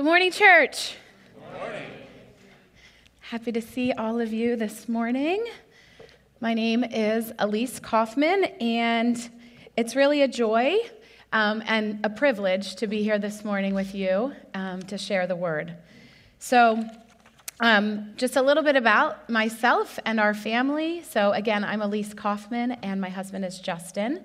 Good morning, church. Good morning. Happy to see all of you this morning. My name is Elise Kaufman, and it's really a joy um, and a privilege to be here this morning with you um, to share the word. So, um, just a little bit about myself and our family. So, again, I'm Elise Kaufman, and my husband is Justin.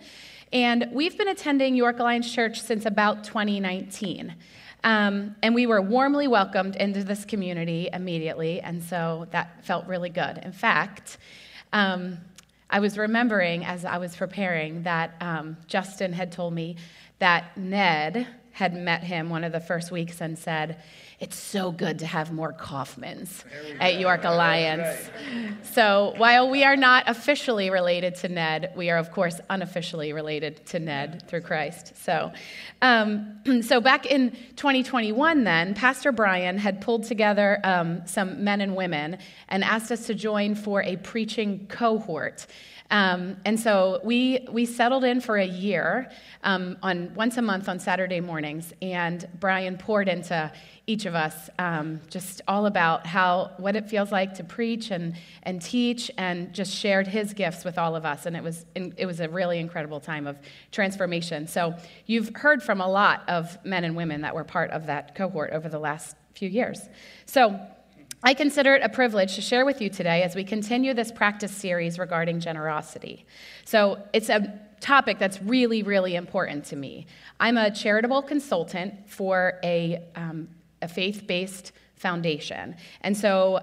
And we've been attending York Alliance Church since about 2019. Um, and we were warmly welcomed into this community immediately, and so that felt really good. In fact, um, I was remembering as I was preparing that um, Justin had told me that Ned had met him one of the first weeks and said, it's so good to have more Kaufmans at York Alliance. So while we are not officially related to Ned, we are, of course, unofficially related to Ned through Christ. So, um, so back in 2021, then, Pastor Brian had pulled together um, some men and women and asked us to join for a preaching cohort. Um, and so we, we settled in for a year um, on once a month on Saturday mornings, and Brian poured into each of us um, just all about how what it feels like to preach and, and teach, and just shared his gifts with all of us. And it was it was a really incredible time of transformation. So you've heard from a lot of men and women that were part of that cohort over the last few years. So I consider it a privilege to share with you today as we continue this practice series regarding generosity. So, it's a topic that's really, really important to me. I'm a charitable consultant for a, um, a faith based foundation. And so,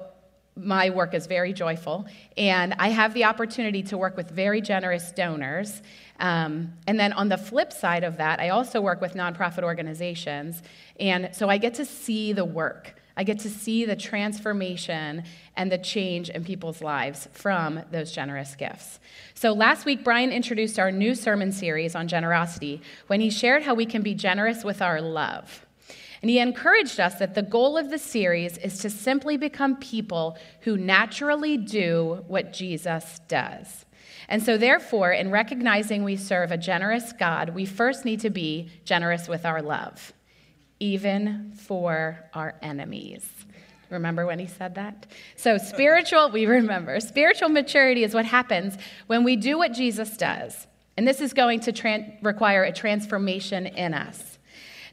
my work is very joyful, and I have the opportunity to work with very generous donors. Um, and then on the flip side of that, I also work with nonprofit organizations, and so I get to see the work I get to see the transformation and the change in people's lives from those generous gifts. So, last week, Brian introduced our new sermon series on generosity when he shared how we can be generous with our love. And he encouraged us that the goal of the series is to simply become people who naturally do what Jesus does. And so, therefore, in recognizing we serve a generous God, we first need to be generous with our love even for our enemies. Remember when he said that? So, spiritual, we remember, spiritual maturity is what happens when we do what Jesus does. And this is going to require a transformation in us.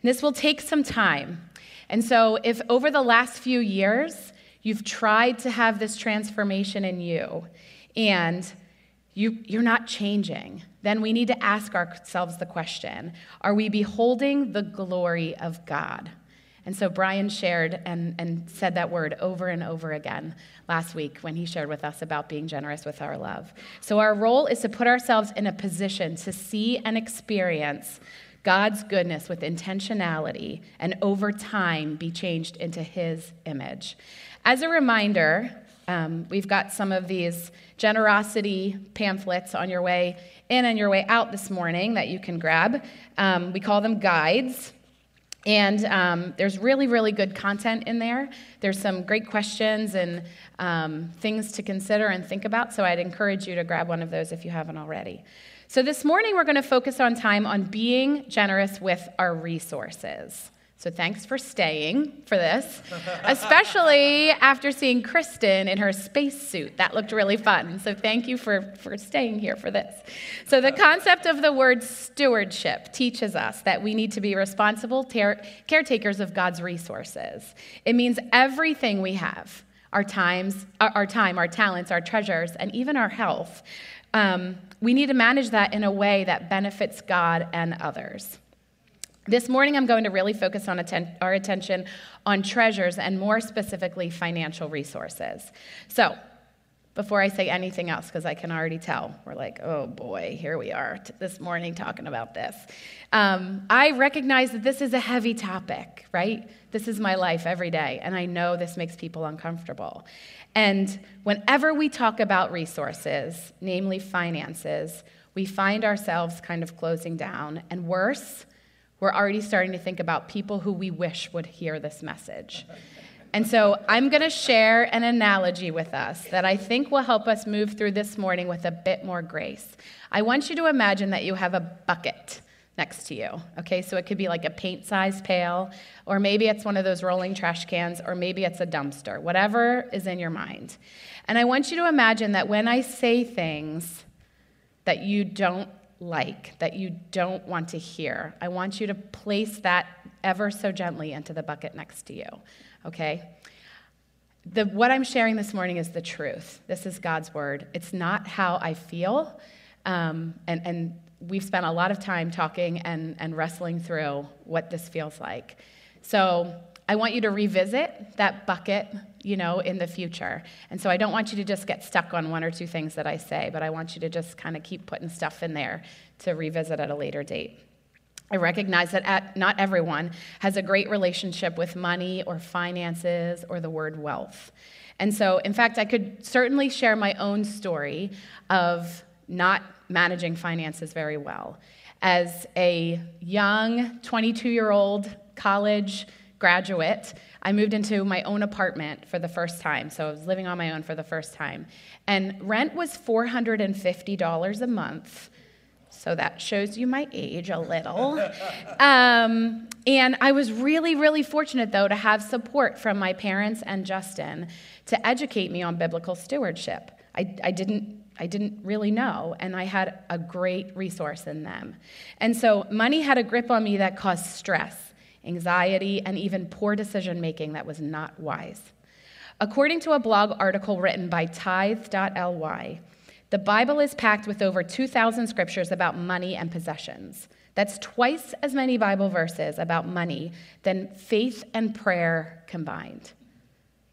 And this will take some time. And so, if over the last few years you've tried to have this transformation in you and you, you're not changing, then we need to ask ourselves the question Are we beholding the glory of God? And so Brian shared and, and said that word over and over again last week when he shared with us about being generous with our love. So our role is to put ourselves in a position to see and experience God's goodness with intentionality and over time be changed into his image. As a reminder, um, we've got some of these generosity pamphlets on your way in and your way out this morning that you can grab. Um, we call them guides. And um, there's really, really good content in there. There's some great questions and um, things to consider and think about. So I'd encourage you to grab one of those if you haven't already. So this morning, we're going to focus on time on being generous with our resources. So thanks for staying for this, especially after seeing Kristen in her spacesuit. That looked really fun. So thank you for, for staying here for this. So the concept of the word stewardship teaches us that we need to be responsible ter- caretakers of God's resources. It means everything we have, our times, our, time, our talents, our treasures, and even our health. Um, we need to manage that in a way that benefits God and others. This morning, I'm going to really focus on atten- our attention on treasures and more specifically, financial resources. So, before I say anything else, because I can already tell, we're like, oh boy, here we are t- this morning talking about this. Um, I recognize that this is a heavy topic, right? This is my life every day, and I know this makes people uncomfortable. And whenever we talk about resources, namely finances, we find ourselves kind of closing down, and worse, we're already starting to think about people who we wish would hear this message. And so I'm going to share an analogy with us that I think will help us move through this morning with a bit more grace. I want you to imagine that you have a bucket. next to you. Okay, so it could be like a paint size pail, or maybe it's one of those rolling trash cans, or maybe it's a dumpster, whatever is in your mind. And I want you to imagine that when I say things that you don't like, that you don't want to hear, I want you to place that ever so gently into the bucket next to you. Okay? The, what I'm sharing this morning is the truth. This is God's word. It's not how I feel. Um, and, and we've spent a lot of time talking and, and wrestling through what this feels like. So I want you to revisit that bucket, you know, in the future. And so I don't want you to just get stuck on one or two things that I say, but I want you to just kind of keep putting stuff in there to revisit at a later date. I recognize that at, not everyone has a great relationship with money or finances or the word wealth. And so, in fact, I could certainly share my own story of not managing finances very well. As a young 22 year old college graduate, I moved into my own apartment for the first time. So I was living on my own for the first time. And rent was $450 a month. So that shows you my age a little. Um, and I was really, really fortunate, though, to have support from my parents and Justin to educate me on biblical stewardship. I, I didn't I didn't really know, and I had a great resource in them. And so money had a grip on me that caused stress, anxiety, and even poor decision making that was not wise. According to a blog article written by tithe.ly, the Bible is packed with over 2,000 scriptures about money and possessions. That's twice as many Bible verses about money than faith and prayer combined.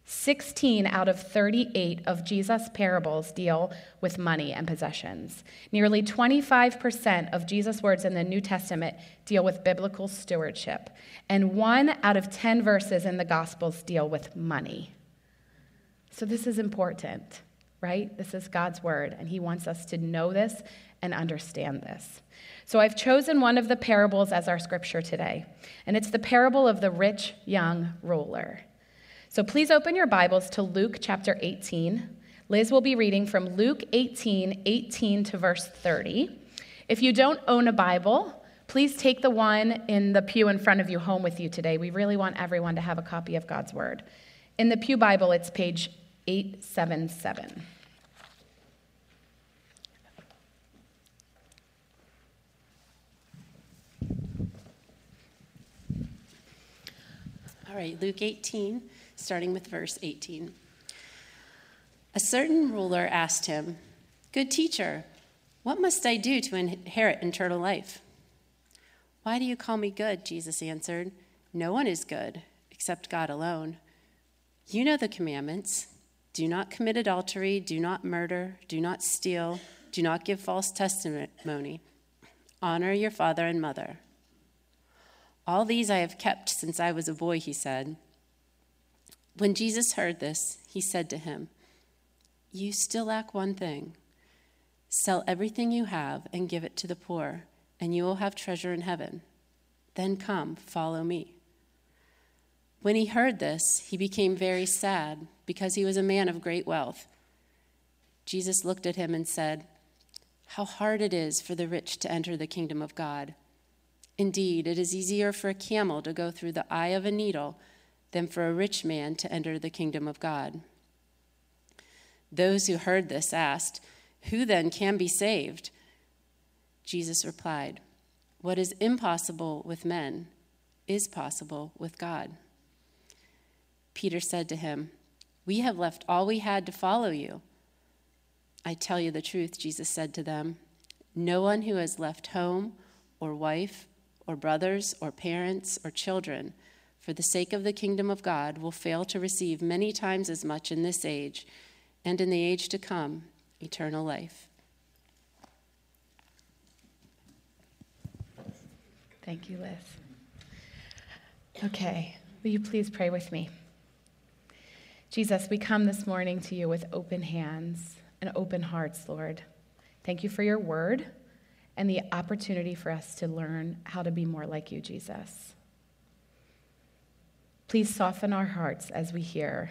16 out of 38 of Jesus' parables deal with money and possessions. Nearly 25% of Jesus' words in the New Testament deal with biblical stewardship. And one out of 10 verses in the Gospels deal with money. So this is important, right? This is God's word, and He wants us to know this and understand this. So I've chosen one of the parables as our scripture today, and it's the parable of the rich young ruler. So please open your Bibles to Luke chapter 18. Liz will be reading from Luke 18, 18 to verse 30. If you don't own a Bible, please take the one in the pew in front of you home with you today. We really want everyone to have a copy of God's Word. In the Pew Bible, it's page 877. All right, Luke 18 starting with verse 18. A certain ruler asked him, Good teacher, what must I do to inherit eternal life? Why do you call me good? Jesus answered. No one is good except God alone. You know the commandments do not commit adultery, do not murder, do not steal, do not give false testimony, honor your father and mother. All these I have kept since I was a boy, he said. When Jesus heard this, he said to him, You still lack one thing. Sell everything you have and give it to the poor, and you will have treasure in heaven. Then come, follow me. When he heard this, he became very sad because he was a man of great wealth. Jesus looked at him and said, How hard it is for the rich to enter the kingdom of God. Indeed, it is easier for a camel to go through the eye of a needle than for a rich man to enter the kingdom of God. Those who heard this asked, Who then can be saved? Jesus replied, What is impossible with men is possible with God. Peter said to him, We have left all we had to follow you. I tell you the truth, Jesus said to them. No one who has left home or wife or brothers or parents or children for the sake of the kingdom of God, will fail to receive many times as much in this age and in the age to come eternal life. Thank you, Liz. Okay, will you please pray with me? Jesus, we come this morning to you with open hands and open hearts, Lord. Thank you for your word and the opportunity for us to learn how to be more like you, Jesus. Please soften our hearts as we hear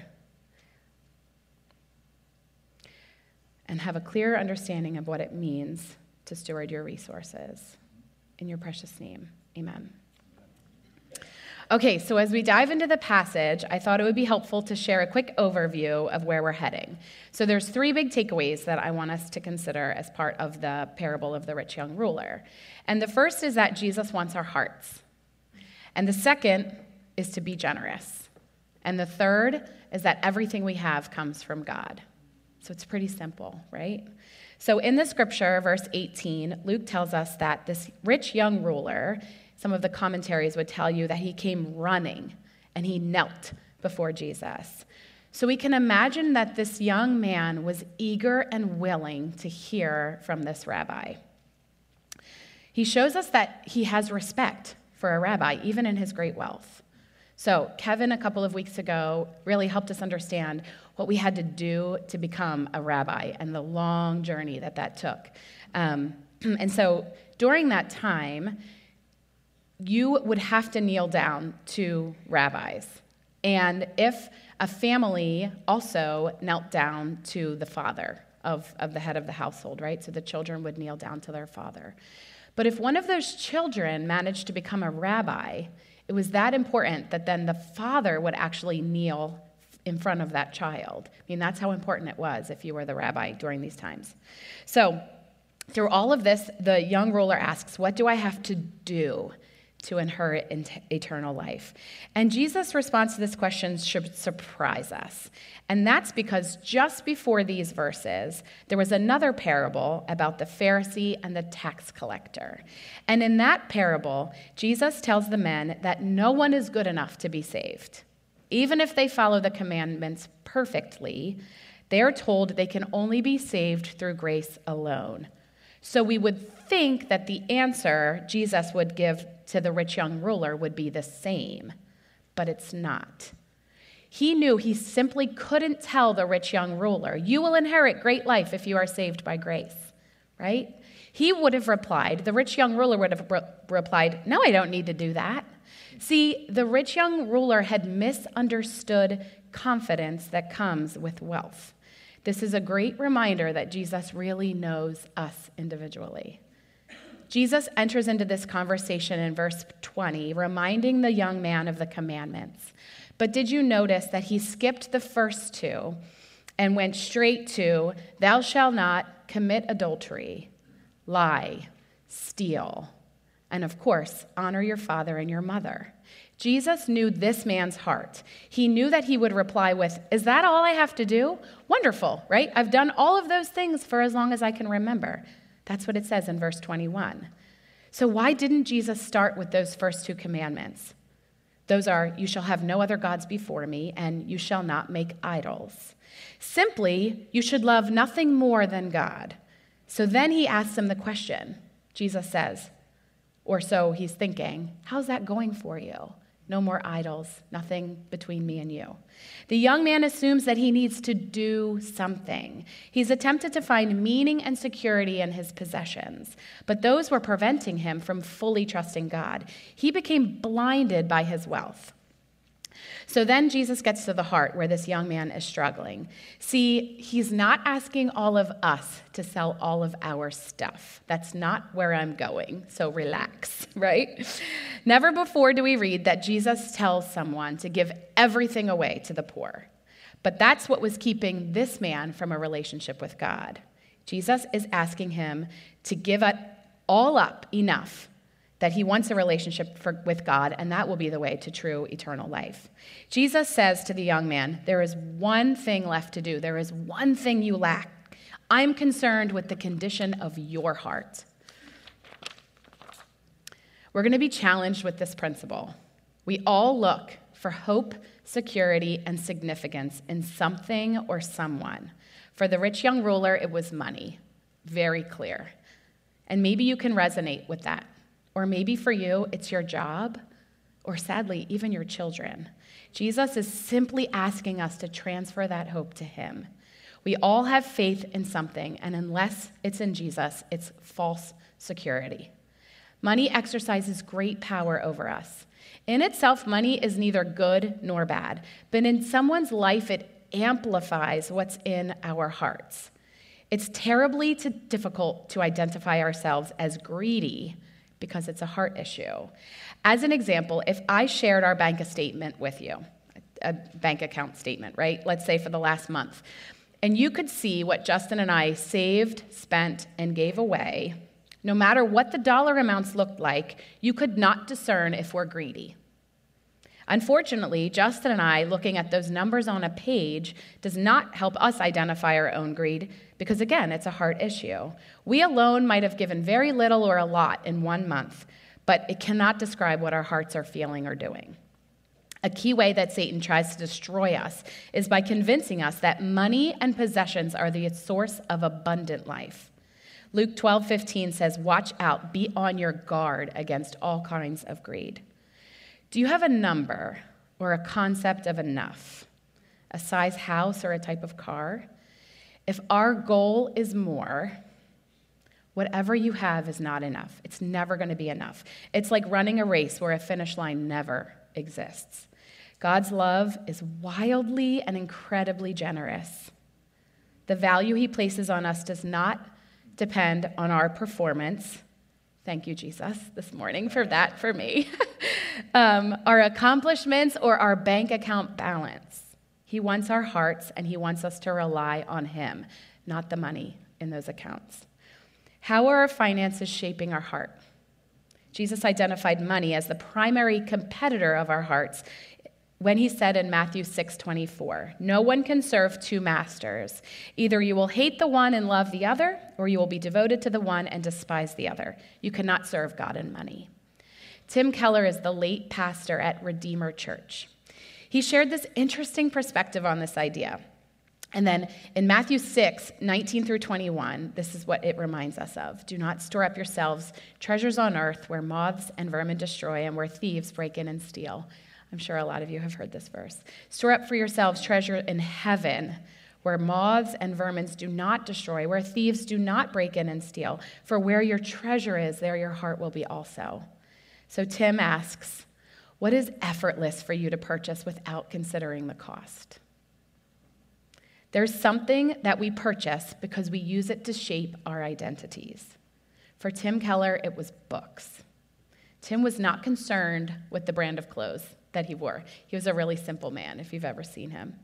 and have a clear understanding of what it means to steward your resources. In your precious name, amen. Okay, so as we dive into the passage, I thought it would be helpful to share a quick overview of where we're heading. So there's three big takeaways that I want us to consider as part of the parable of the rich young ruler. And the first is that Jesus wants our hearts. And the second is to be generous. And the third is that everything we have comes from God. So it's pretty simple, right? So in the scripture, verse 18, Luke tells us that this rich young ruler some of the commentaries would tell you that he came running and he knelt before Jesus. So we can imagine that this young man was eager and willing to hear from this rabbi. He shows us that he has respect for a rabbi, even in his great wealth. So, Kevin, a couple of weeks ago, really helped us understand what we had to do to become a rabbi and the long journey that that took. Um, and so, during that time, you would have to kneel down to rabbis. And if a family also knelt down to the father of, of the head of the household, right? So the children would kneel down to their father. But if one of those children managed to become a rabbi, it was that important that then the father would actually kneel in front of that child. I mean, that's how important it was if you were the rabbi during these times. So, through all of this, the young ruler asks, What do I have to do to inherit eternal life? And Jesus' response to this question should surprise us. And that's because just before these verses, there was another parable about the Pharisee and the tax collector. And in that parable, Jesus tells the men that no one is good enough to be saved. Even if they follow the commandments perfectly, they are told they can only be saved through grace alone. So we would think that the answer Jesus would give to the rich young ruler would be the same, but it's not. He knew he simply couldn't tell the rich young ruler, You will inherit great life if you are saved by grace, right? He would have replied, the rich young ruler would have re- replied, No, I don't need to do that. See, the rich young ruler had misunderstood confidence that comes with wealth. This is a great reminder that Jesus really knows us individually. Jesus enters into this conversation in verse 20, reminding the young man of the commandments. But did you notice that he skipped the first two and went straight to, Thou shalt not commit adultery, lie, steal, and of course, honor your father and your mother? Jesus knew this man's heart. He knew that he would reply with, Is that all I have to do? Wonderful, right? I've done all of those things for as long as I can remember. That's what it says in verse 21. So, why didn't Jesus start with those first two commandments? Those are, You shall have no other gods before me, and you shall not make idols. Simply, you should love nothing more than God. So then he asks him the question. Jesus says, or so he's thinking, How's that going for you? No more idols, nothing between me and you. The young man assumes that he needs to do something. He's attempted to find meaning and security in his possessions, but those were preventing him from fully trusting God. He became blinded by his wealth. So then Jesus gets to the heart where this young man is struggling. See, he's not asking all of us to sell all of our stuff. That's not where I'm going, so relax, right? Never before do we read that Jesus tells someone to give everything away to the poor. But that's what was keeping this man from a relationship with God. Jesus is asking him to give it all up enough that he wants a relationship for, with God, and that will be the way to true eternal life. Jesus says to the young man, There is one thing left to do, there is one thing you lack. I'm concerned with the condition of your heart. We're going to be challenged with this principle. We all look for hope, security, and significance in something or someone. For the rich young ruler, it was money. Very clear. And maybe you can resonate with that. Or maybe for you, it's your job, or sadly, even your children. Jesus is simply asking us to transfer that hope to Him. We all have faith in something, and unless it's in Jesus, it's false security. Money exercises great power over us. In itself, money is neither good nor bad, but in someone's life, it amplifies what's in our hearts. It's terribly difficult to identify ourselves as greedy because it's a heart issue. As an example, if I shared our bank statement with you, a bank account statement, right? Let's say for the last month, and you could see what Justin and I saved, spent, and gave away, no matter what the dollar amounts looked like, you could not discern if we're greedy. Unfortunately, Justin and I looking at those numbers on a page does not help us identify our own greed because, again, it's a heart issue. We alone might have given very little or a lot in one month, but it cannot describe what our hearts are feeling or doing. A key way that Satan tries to destroy us is by convincing us that money and possessions are the source of abundant life. Luke 12, 15 says, Watch out, be on your guard against all kinds of greed. Do you have a number or a concept of enough? A size house or a type of car? If our goal is more, whatever you have is not enough. It's never going to be enough. It's like running a race where a finish line never exists. God's love is wildly and incredibly generous. The value he places on us does not depend on our performance Thank you, Jesus, this morning for that for me. um, our accomplishments or our bank account balance. He wants our hearts and He wants us to rely on Him, not the money in those accounts. How are our finances shaping our heart? Jesus identified money as the primary competitor of our hearts when he said in Matthew 6:24, "No one can serve two masters. Either you will hate the one and love the other, or you will be devoted to the one and despise the other. You cannot serve God and money." Tim Keller is the late pastor at Redeemer Church. He shared this interesting perspective on this idea. And then in Matthew 6, 19 through 21, this is what it reminds us of. Do not store up yourselves treasures on earth where moths and vermin destroy and where thieves break in and steal. I'm sure a lot of you have heard this verse. Store up for yourselves treasure in heaven, where moths and vermin do not destroy, where thieves do not break in and steal. For where your treasure is, there your heart will be also. So Tim asks, What is effortless for you to purchase without considering the cost? There's something that we purchase because we use it to shape our identities. For Tim Keller, it was books. Tim was not concerned with the brand of clothes that he wore. He was a really simple man, if you've ever seen him.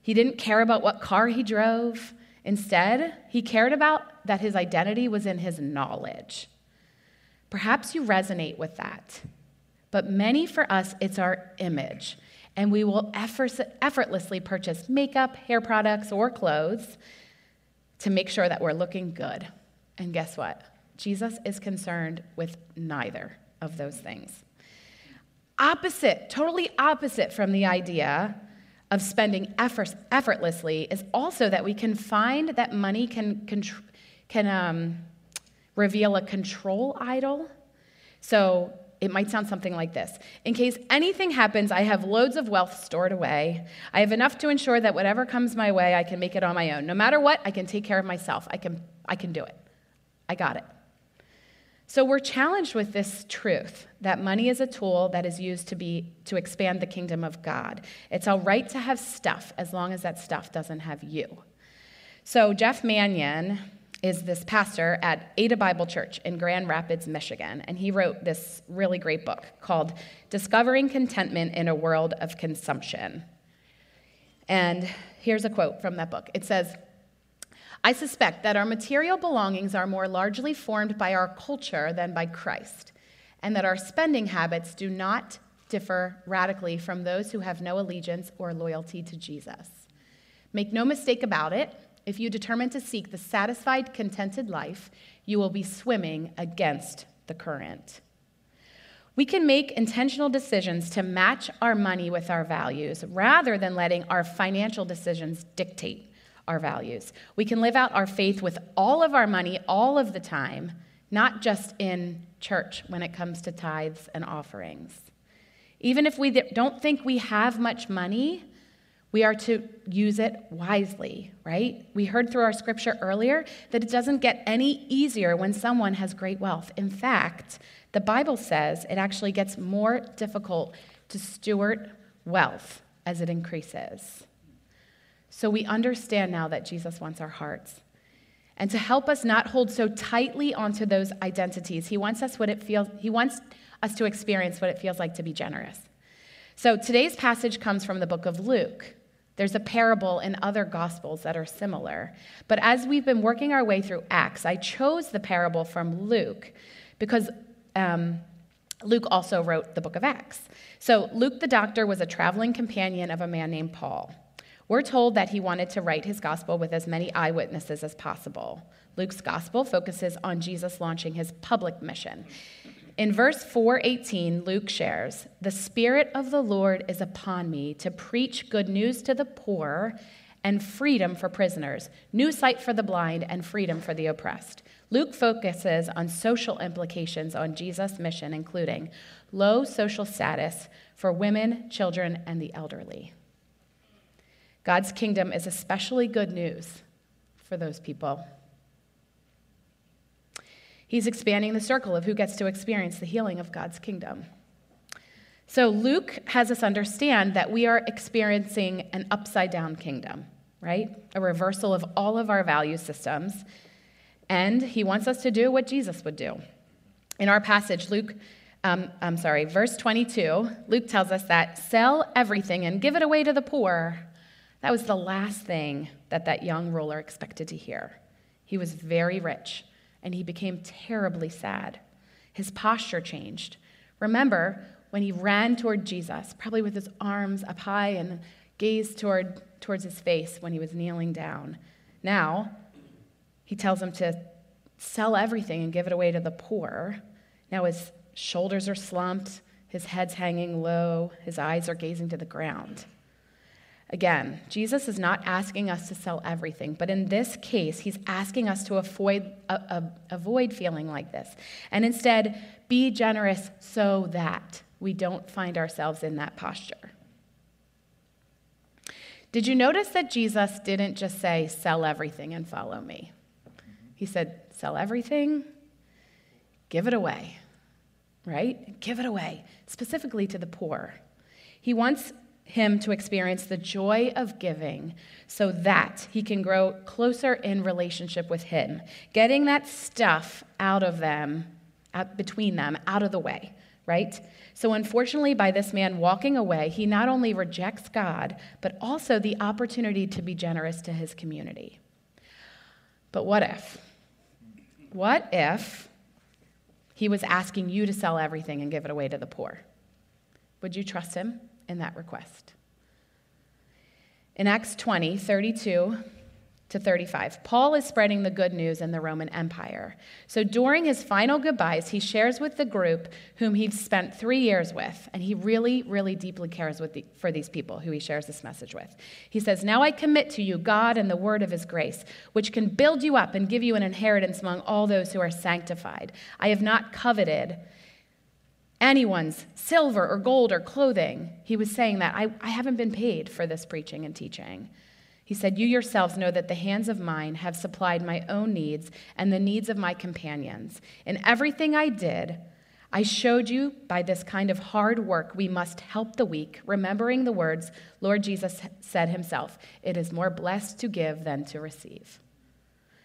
He didn't care about what car he drove. Instead, he cared about that his identity was in his knowledge. Perhaps you resonate with that, but many for us, it's our image. And we will effortlessly purchase makeup, hair products, or clothes to make sure that we're looking good. And guess what? Jesus is concerned with neither of those things opposite, totally opposite from the idea of spending effort, effortlessly is also that we can find that money can, can um, reveal a control idol. So it might sound something like this In case anything happens, I have loads of wealth stored away. I have enough to ensure that whatever comes my way, I can make it on my own. No matter what, I can take care of myself. I can, I can do it. I got it. So we're challenged with this truth that money is a tool that is used to be to expand the kingdom of God. It's all right to have stuff as long as that stuff doesn't have you. So Jeff Manion is this pastor at Ada Bible Church in Grand Rapids, Michigan, and he wrote this really great book called Discovering Contentment in a World of Consumption. And here's a quote from that book. It says, I suspect that our material belongings are more largely formed by our culture than by Christ, and that our spending habits do not differ radically from those who have no allegiance or loyalty to Jesus. Make no mistake about it, if you determine to seek the satisfied, contented life, you will be swimming against the current. We can make intentional decisions to match our money with our values rather than letting our financial decisions dictate our values. We can live out our faith with all of our money all of the time, not just in church when it comes to tithes and offerings. Even if we don't think we have much money, we are to use it wisely, right? We heard through our scripture earlier that it doesn't get any easier when someone has great wealth. In fact, the Bible says it actually gets more difficult to steward wealth as it increases. So we understand now that Jesus wants our hearts. And to help us not hold so tightly onto those identities, he wants us what it feels he wants us to experience what it feels like to be generous. So today's passage comes from the book of Luke. There's a parable in other gospels that are similar. But as we've been working our way through Acts, I chose the parable from Luke because um, Luke also wrote the book of Acts. So Luke the doctor was a traveling companion of a man named Paul. We're told that he wanted to write his gospel with as many eyewitnesses as possible. Luke's gospel focuses on Jesus launching his public mission. In verse 418, Luke shares, The Spirit of the Lord is upon me to preach good news to the poor and freedom for prisoners, new sight for the blind, and freedom for the oppressed. Luke focuses on social implications on Jesus' mission, including low social status for women, children, and the elderly. God's kingdom is especially good news for those people. He's expanding the circle of who gets to experience the healing of God's kingdom. So Luke has us understand that we are experiencing an upside down kingdom, right? A reversal of all of our value systems. And he wants us to do what Jesus would do. In our passage, Luke, um, I'm sorry, verse 22, Luke tells us that sell everything and give it away to the poor. That was the last thing that that young ruler expected to hear. He was very rich and he became terribly sad. His posture changed. Remember when he ran toward Jesus, probably with his arms up high and gazed toward, towards his face when he was kneeling down. Now, he tells him to sell everything and give it away to the poor. Now his shoulders are slumped, his head's hanging low, his eyes are gazing to the ground. Again, Jesus is not asking us to sell everything, but in this case, he's asking us to avoid, uh, avoid feeling like this and instead be generous so that we don't find ourselves in that posture. Did you notice that Jesus didn't just say, sell everything and follow me? He said, sell everything, give it away, right? Give it away, specifically to the poor. He wants him to experience the joy of giving so that he can grow closer in relationship with him, getting that stuff out of them, out between them, out of the way, right? So, unfortunately, by this man walking away, he not only rejects God, but also the opportunity to be generous to his community. But what if? What if he was asking you to sell everything and give it away to the poor? Would you trust him? In that request. In Acts 20, 32 to 35, Paul is spreading the good news in the Roman Empire. So during his final goodbyes, he shares with the group whom he's spent three years with, and he really, really deeply cares the, for these people who he shares this message with. He says, Now I commit to you God and the word of his grace, which can build you up and give you an inheritance among all those who are sanctified. I have not coveted anyone's silver or gold or clothing. He was saying that I, I haven't been paid for this preaching and teaching. He said, You yourselves know that the hands of mine have supplied my own needs and the needs of my companions. In everything I did, I showed you by this kind of hard work we must help the weak, remembering the words Lord Jesus said himself it is more blessed to give than to receive.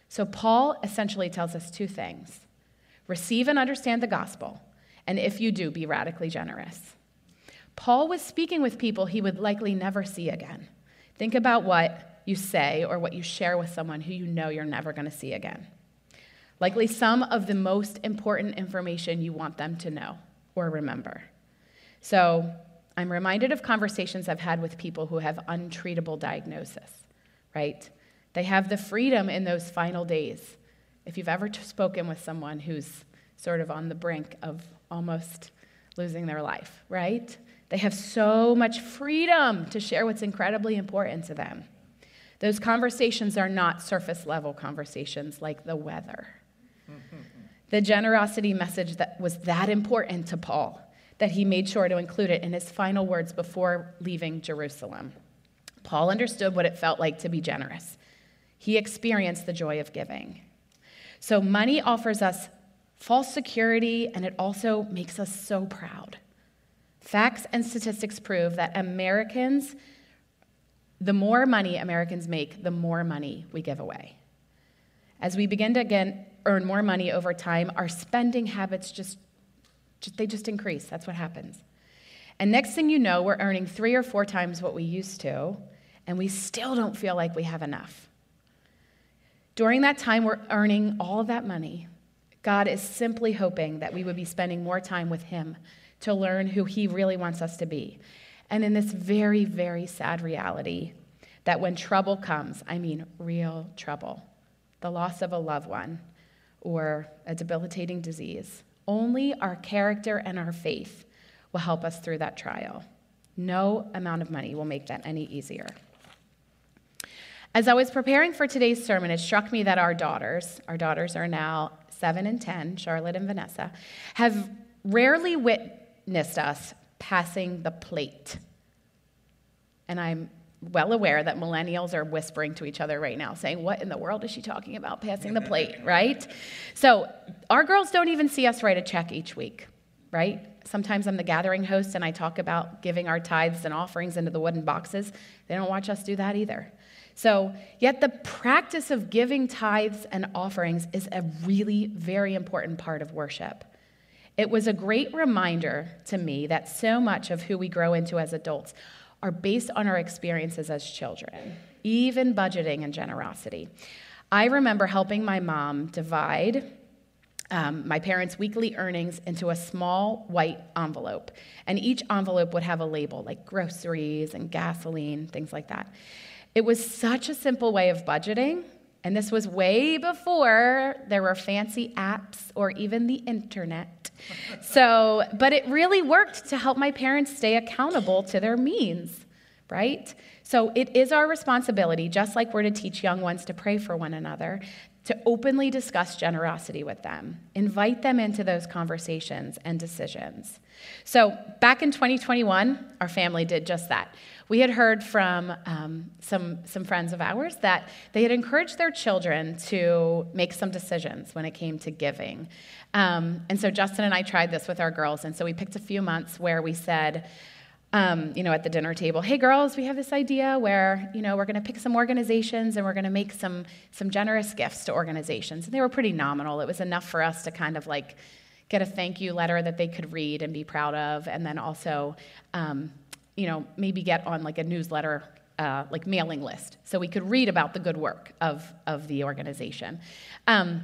So, Paul essentially tells us two things receive and understand the gospel, and if you do, be radically generous. Paul was speaking with people he would likely never see again. Think about what you say or what you share with someone who you know you're never going to see again. Likely some of the most important information you want them to know or remember. So, I'm reminded of conversations I've had with people who have untreatable diagnosis, right? They have the freedom in those final days. If you've ever spoken with someone who's sort of on the brink of almost losing their life, right? They have so much freedom to share what's incredibly important to them. Those conversations are not surface level conversations like the weather. Mm-hmm. the generosity message that was that important to Paul that he made sure to include it in his final words before leaving Jerusalem. Paul understood what it felt like to be generous. He experienced the joy of giving. So, money offers us false security, and it also makes us so proud. Facts and statistics prove that Americans, the more money Americans make, the more money we give away. As we begin to again earn more money over time, our spending habits just, just they just increase. That's what happens. And next thing you know, we're earning three or four times what we used to, and we still don't feel like we have enough. During that time, we're earning all of that money. God is simply hoping that we would be spending more time with Him to learn who He really wants us to be. And in this very, very sad reality, that when trouble comes, I mean real trouble, the loss of a loved one, or a debilitating disease, only our character and our faith will help us through that trial. No amount of money will make that any easier. As I was preparing for today's sermon, it struck me that our daughters, our daughters are now seven and 10, Charlotte and Vanessa, have rarely witnessed us passing the plate. And I'm well aware that millennials are whispering to each other right now, saying, What in the world is she talking about passing the plate, right? So our girls don't even see us write a check each week, right? Sometimes I'm the gathering host and I talk about giving our tithes and offerings into the wooden boxes. They don't watch us do that either. So, yet the practice of giving tithes and offerings is a really very important part of worship. It was a great reminder to me that so much of who we grow into as adults are based on our experiences as children, even budgeting and generosity. I remember helping my mom divide um, my parents' weekly earnings into a small white envelope. And each envelope would have a label like groceries and gasoline, things like that. It was such a simple way of budgeting. And this was way before there were fancy apps or even the internet. So, but it really worked to help my parents stay accountable to their means, right? So it is our responsibility, just like we're to teach young ones to pray for one another, to openly discuss generosity with them, invite them into those conversations and decisions. So, back in 2021, our family did just that. We had heard from um, some, some friends of ours that they had encouraged their children to make some decisions when it came to giving. Um, and so, Justin and I tried this with our girls. And so, we picked a few months where we said, um, you know, at the dinner table, hey girls, we have this idea where, you know, we're going to pick some organizations and we're going to make some some generous gifts to organizations. And they were pretty nominal. It was enough for us to kind of like get a thank you letter that they could read and be proud of, and then also, um, you know, maybe get on like a newsletter. Uh, like mailing list, so we could read about the good work of, of the organization. Um,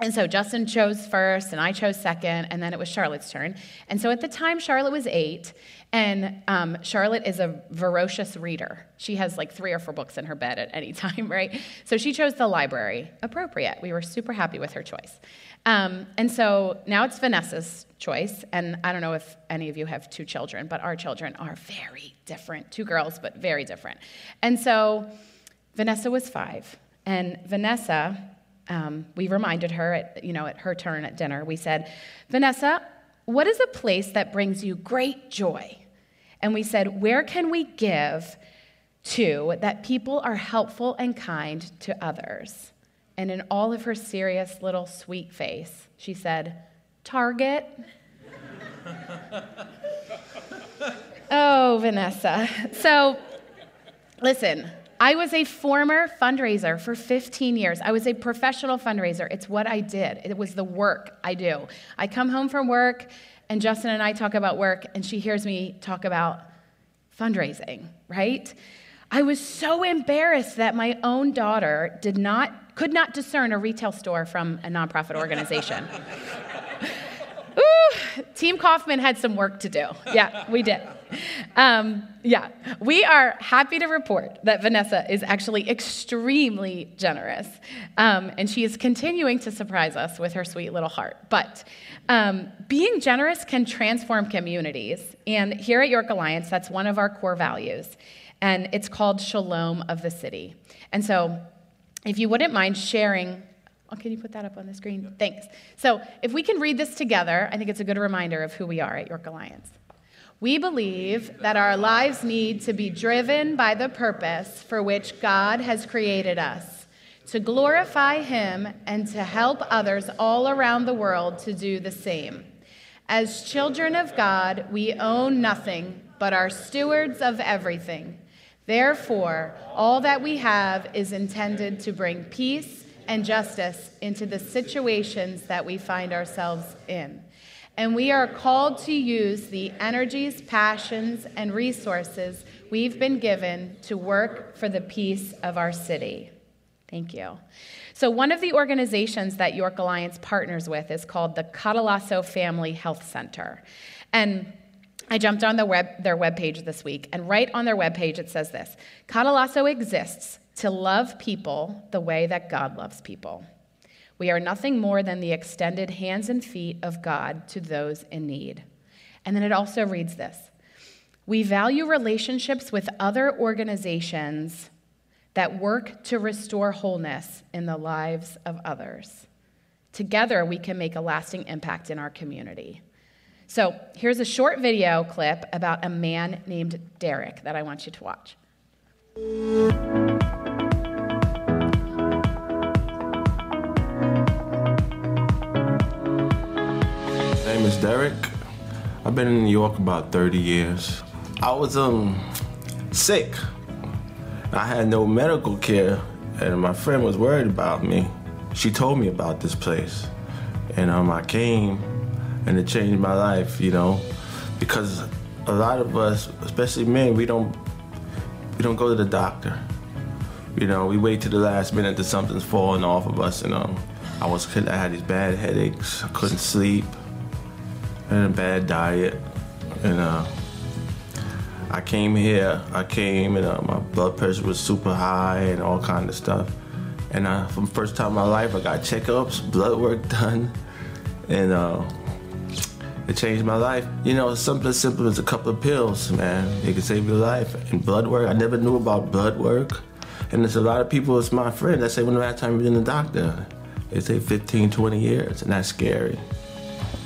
and so Justin chose first, and I chose second, and then it was Charlotte's turn. And so at the time, Charlotte was eight, and um, Charlotte is a voracious reader. She has like three or four books in her bed at any time, right? So she chose the library. Appropriate. We were super happy with her choice. Um, and so now it's Vanessa's choice. And I don't know if any of you have two children, but our children are very different. Two girls, but very different. And so Vanessa was five. And Vanessa, um, we reminded her at, you know, at her turn at dinner, we said, Vanessa, what is a place that brings you great joy? And we said, Where can we give to that people are helpful and kind to others? And in all of her serious little sweet face, she said, Target. oh, Vanessa. So, listen, I was a former fundraiser for 15 years. I was a professional fundraiser. It's what I did, it was the work I do. I come home from work, and Justin and I talk about work, and she hears me talk about fundraising, right? I was so embarrassed that my own daughter did not, could not discern a retail store from a nonprofit organization. Ooh, Team Kaufman had some work to do. Yeah, we did. Um, yeah, we are happy to report that Vanessa is actually extremely generous, um, and she is continuing to surprise us with her sweet little heart. But um, being generous can transform communities, and here at York Alliance, that's one of our core values, and it's called Shalom of the City. And so, if you wouldn't mind sharing Oh, can you put that up on the screen? Thanks. So, if we can read this together, I think it's a good reminder of who we are at York Alliance. We believe that our lives need to be driven by the purpose for which God has created us to glorify Him and to help others all around the world to do the same. As children of God, we own nothing but are stewards of everything. Therefore, all that we have is intended to bring peace and justice into the situations that we find ourselves in. And we are called to use the energies, passions, and resources we've been given to work for the peace of our city. Thank you. So, one of the organizations that York Alliance partners with is called the Catalasso Family Health Center. And I jumped on the web, their webpage this week, and right on their webpage it says this Catalasso exists to love people the way that God loves people. We are nothing more than the extended hands and feet of God to those in need. And then it also reads this We value relationships with other organizations that work to restore wholeness in the lives of others. Together, we can make a lasting impact in our community. So, here's a short video clip about a man named Derek that I want you to watch. Derek. I've been in New York about 30 years. I was um sick. I had no medical care, and my friend was worried about me. She told me about this place, and um, I came, and it changed my life. You know, because a lot of us, especially men, we don't we don't go to the doctor. You know, we wait to the last minute that something's falling off of us, and um, I was I had these bad headaches. I couldn't sleep, and a bad diet, and uh, I came here. I came and uh, my blood pressure was super high and all kind of stuff. And uh, for the first time in my life, I got checkups, blood work done, and uh, it changed my life. You know, something as simple as a couple of pills, man, it can save your life. And blood work, I never knew about blood work. And there's a lot of people, it's my friend, that say, when the last time you been in the doctor? They say 15, 20 years, and that's scary.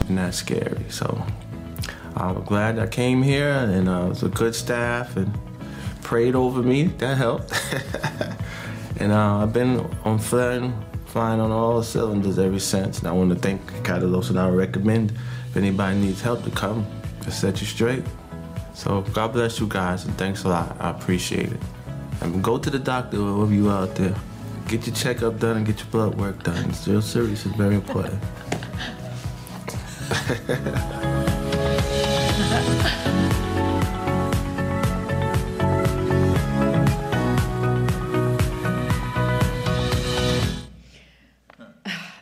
And that's scary. So I'm glad I came here, and uh, it was a good staff, and prayed over me. That helped. and uh, I've been on flying, flying on all cylinders ever since. And I want to thank Catalos, and I recommend if anybody needs help to come to set you straight. So God bless you guys, and thanks a lot. I appreciate it. And go to the doctor, wherever you out there. Get your checkup done and get your blood work done. It's real serious. It's very important.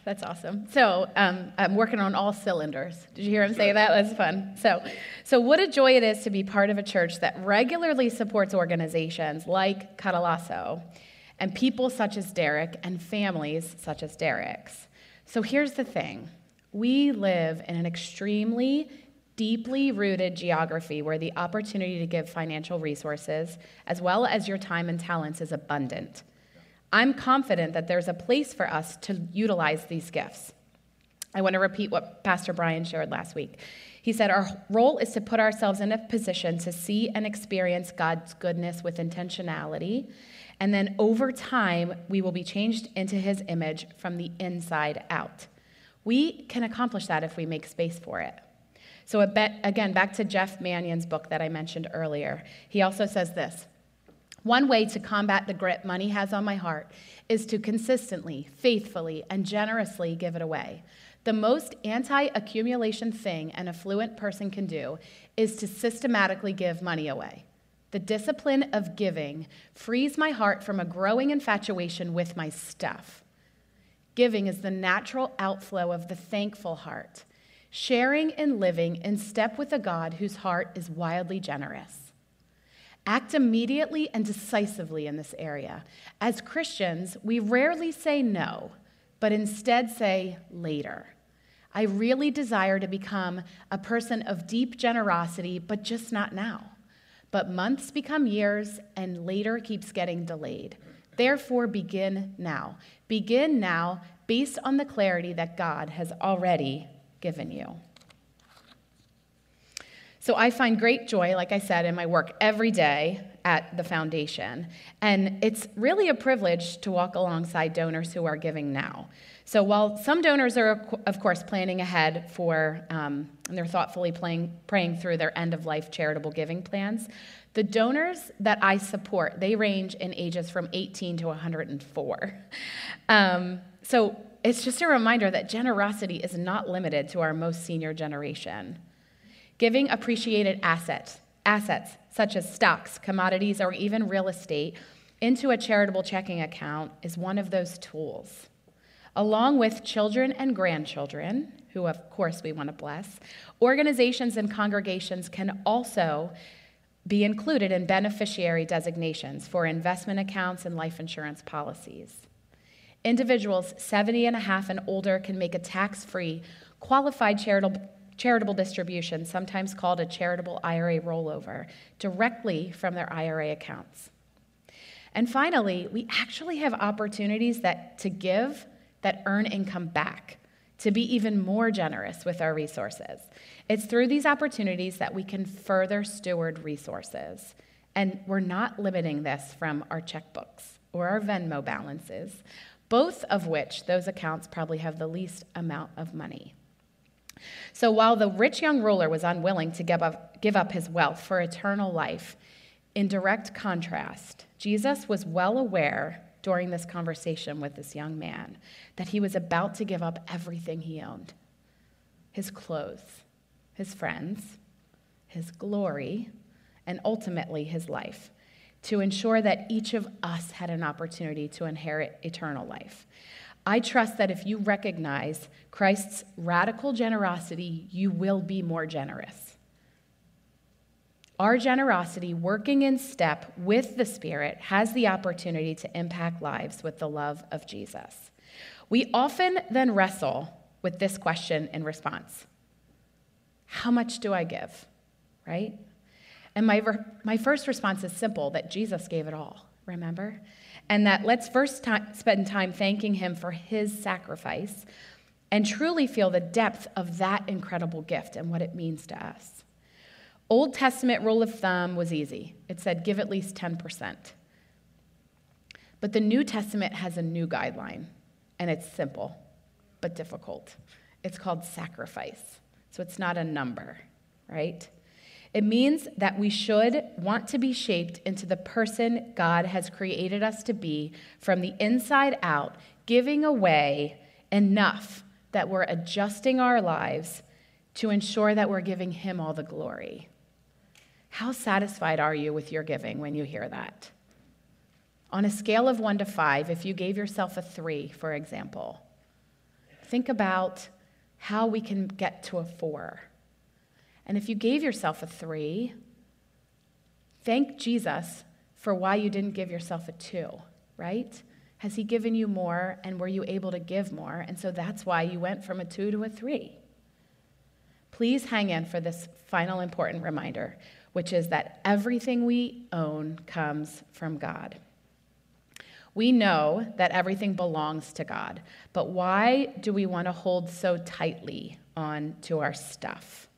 That's awesome. So um, I'm working on all cylinders. Did you hear him say that? That's fun. So, so what a joy it is to be part of a church that regularly supports organizations like Catalasso and people such as Derek and families such as Derek's. So here's the thing: we live in an extremely deeply rooted geography where the opportunity to give financial resources, as well as your time and talents, is abundant. I'm confident that there's a place for us to utilize these gifts. I want to repeat what Pastor Brian shared last week. He said, Our role is to put ourselves in a position to see and experience God's goodness with intentionality. And then over time, we will be changed into his image from the inside out. We can accomplish that if we make space for it. So, again, back to Jeff Manion's book that I mentioned earlier. He also says this one way to combat the grip money has on my heart is to consistently, faithfully, and generously give it away. The most anti accumulation thing an affluent person can do is to systematically give money away. The discipline of giving frees my heart from a growing infatuation with my stuff. Giving is the natural outflow of the thankful heart, sharing and living in step with a God whose heart is wildly generous. Act immediately and decisively in this area. As Christians, we rarely say no, but instead say later. I really desire to become a person of deep generosity, but just not now. But months become years, and later keeps getting delayed. Therefore, begin now. Begin now based on the clarity that God has already given you. So I find great joy, like I said, in my work every day at the foundation. And it's really a privilege to walk alongside donors who are giving now. So while some donors are, of course, planning ahead for, um, and they're thoughtfully playing, praying through their end of life charitable giving plans, the donors that I support, they range in ages from 18 to 104. Um, so it's just a reminder that generosity is not limited to our most senior generation. Giving appreciated assets, assets such as stocks, commodities, or even real estate into a charitable checking account is one of those tools. Along with children and grandchildren, who of course we want to bless, organizations and congregations can also be included in beneficiary designations for investment accounts and life insurance policies. Individuals 70 and a half and older can make a tax free, qualified charitable, charitable distribution, sometimes called a charitable IRA rollover, directly from their IRA accounts. And finally, we actually have opportunities that, to give that earn income back, to be even more generous with our resources. It's through these opportunities that we can further steward resources. And we're not limiting this from our checkbooks or our Venmo balances, both of which those accounts probably have the least amount of money. So while the rich young ruler was unwilling to give up, give up his wealth for eternal life, in direct contrast, Jesus was well aware during this conversation with this young man that he was about to give up everything he owned his clothes, his friends, his glory, and ultimately his life to ensure that each of us had an opportunity to inherit eternal life. I trust that if you recognize Christ's radical generosity, you will be more generous. Our generosity, working in step with the Spirit, has the opportunity to impact lives with the love of Jesus. We often then wrestle with this question in response How much do I give? Right? And my, my first response is simple that Jesus gave it all, remember? And that let's first time, spend time thanking him for his sacrifice and truly feel the depth of that incredible gift and what it means to us. Old Testament rule of thumb was easy it said give at least 10%. But the New Testament has a new guideline, and it's simple but difficult. It's called sacrifice. So it's not a number, right? It means that we should want to be shaped into the person God has created us to be from the inside out, giving away enough that we're adjusting our lives to ensure that we're giving Him all the glory. How satisfied are you with your giving when you hear that? On a scale of one to five, if you gave yourself a three, for example, think about how we can get to a four and if you gave yourself a three, thank Jesus for why you didn't give yourself a two, right? Has He given you more and were you able to give more? And so that's why you went from a two to a three. Please hang in for this final important reminder, which is that everything we own comes from God. We know that everything belongs to God, but why do we want to hold so tightly on to our stuff?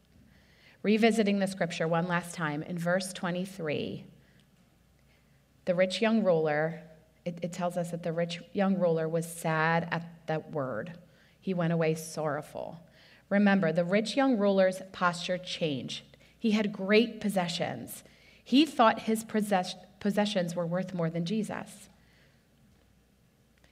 Revisiting the scripture one last time, in verse 23, the rich young ruler, it, it tells us that the rich young ruler was sad at that word. He went away sorrowful. Remember, the rich young ruler's posture changed. He had great possessions. He thought his possess- possessions were worth more than Jesus.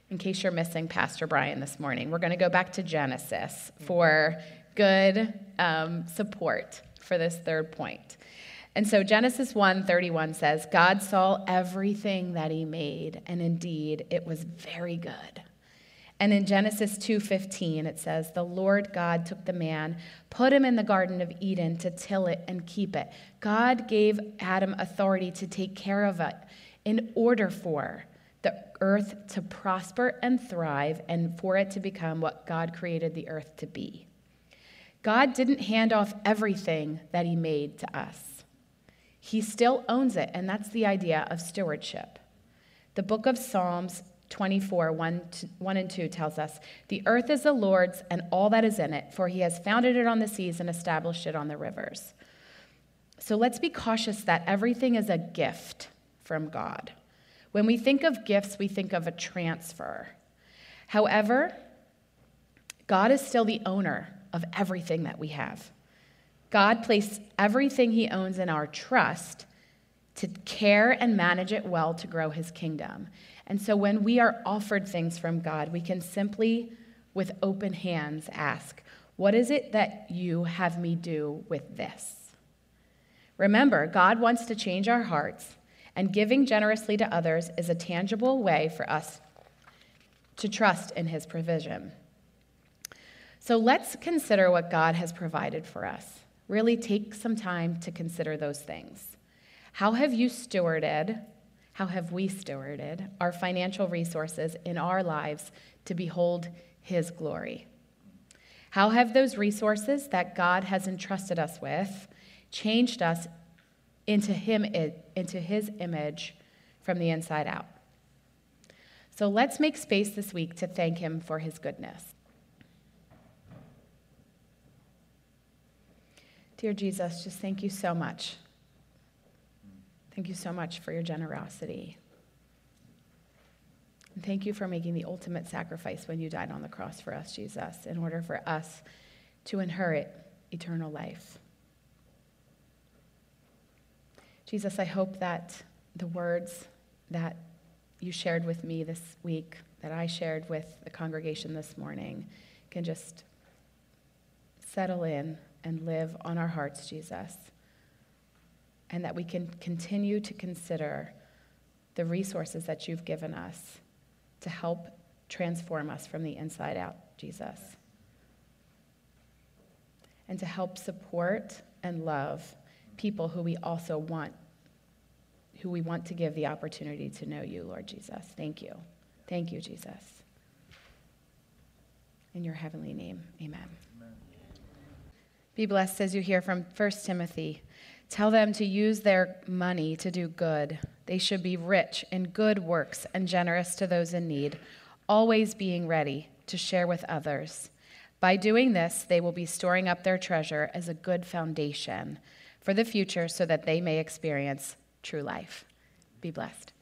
In case you're missing Pastor Brian this morning, we're going to go back to Genesis for good um, support for this third point. And so Genesis 1:31 says, God saw everything that he made, and indeed it was very good. And in Genesis 2:15 it says, "The Lord God took the man, put him in the garden of Eden to till it and keep it." God gave Adam authority to take care of it in order for the earth to prosper and thrive and for it to become what God created the earth to be. God didn't hand off everything that He made to us. He still owns it, and that's the idea of stewardship. The book of Psalms 24, 1, 1 and 2 tells us, The earth is the Lord's and all that is in it, for He has founded it on the seas and established it on the rivers. So let's be cautious that everything is a gift from God. When we think of gifts, we think of a transfer. However, God is still the owner of everything that we have. God placed everything he owns in our trust to care and manage it well to grow his kingdom. And so when we are offered things from God, we can simply, with open hands, ask, What is it that you have me do with this? Remember, God wants to change our hearts, and giving generously to others is a tangible way for us to trust in his provision. So let's consider what God has provided for us. Really take some time to consider those things. How have you stewarded, how have we stewarded our financial resources in our lives to behold His glory? How have those resources that God has entrusted us with changed us into, him, into His image from the inside out? So let's make space this week to thank Him for His goodness. Dear Jesus, just thank you so much. Thank you so much for your generosity. And thank you for making the ultimate sacrifice when you died on the cross for us, Jesus, in order for us to inherit eternal life. Jesus, I hope that the words that you shared with me this week, that I shared with the congregation this morning, can just settle in and live on our hearts, Jesus. And that we can continue to consider the resources that you've given us to help transform us from the inside out, Jesus. And to help support and love people who we also want, who we want to give the opportunity to know you, Lord Jesus. Thank you. Thank you, Jesus. In your heavenly name, amen. Be blessed as you hear from 1 Timothy. Tell them to use their money to do good. They should be rich in good works and generous to those in need, always being ready to share with others. By doing this, they will be storing up their treasure as a good foundation for the future so that they may experience true life. Be blessed.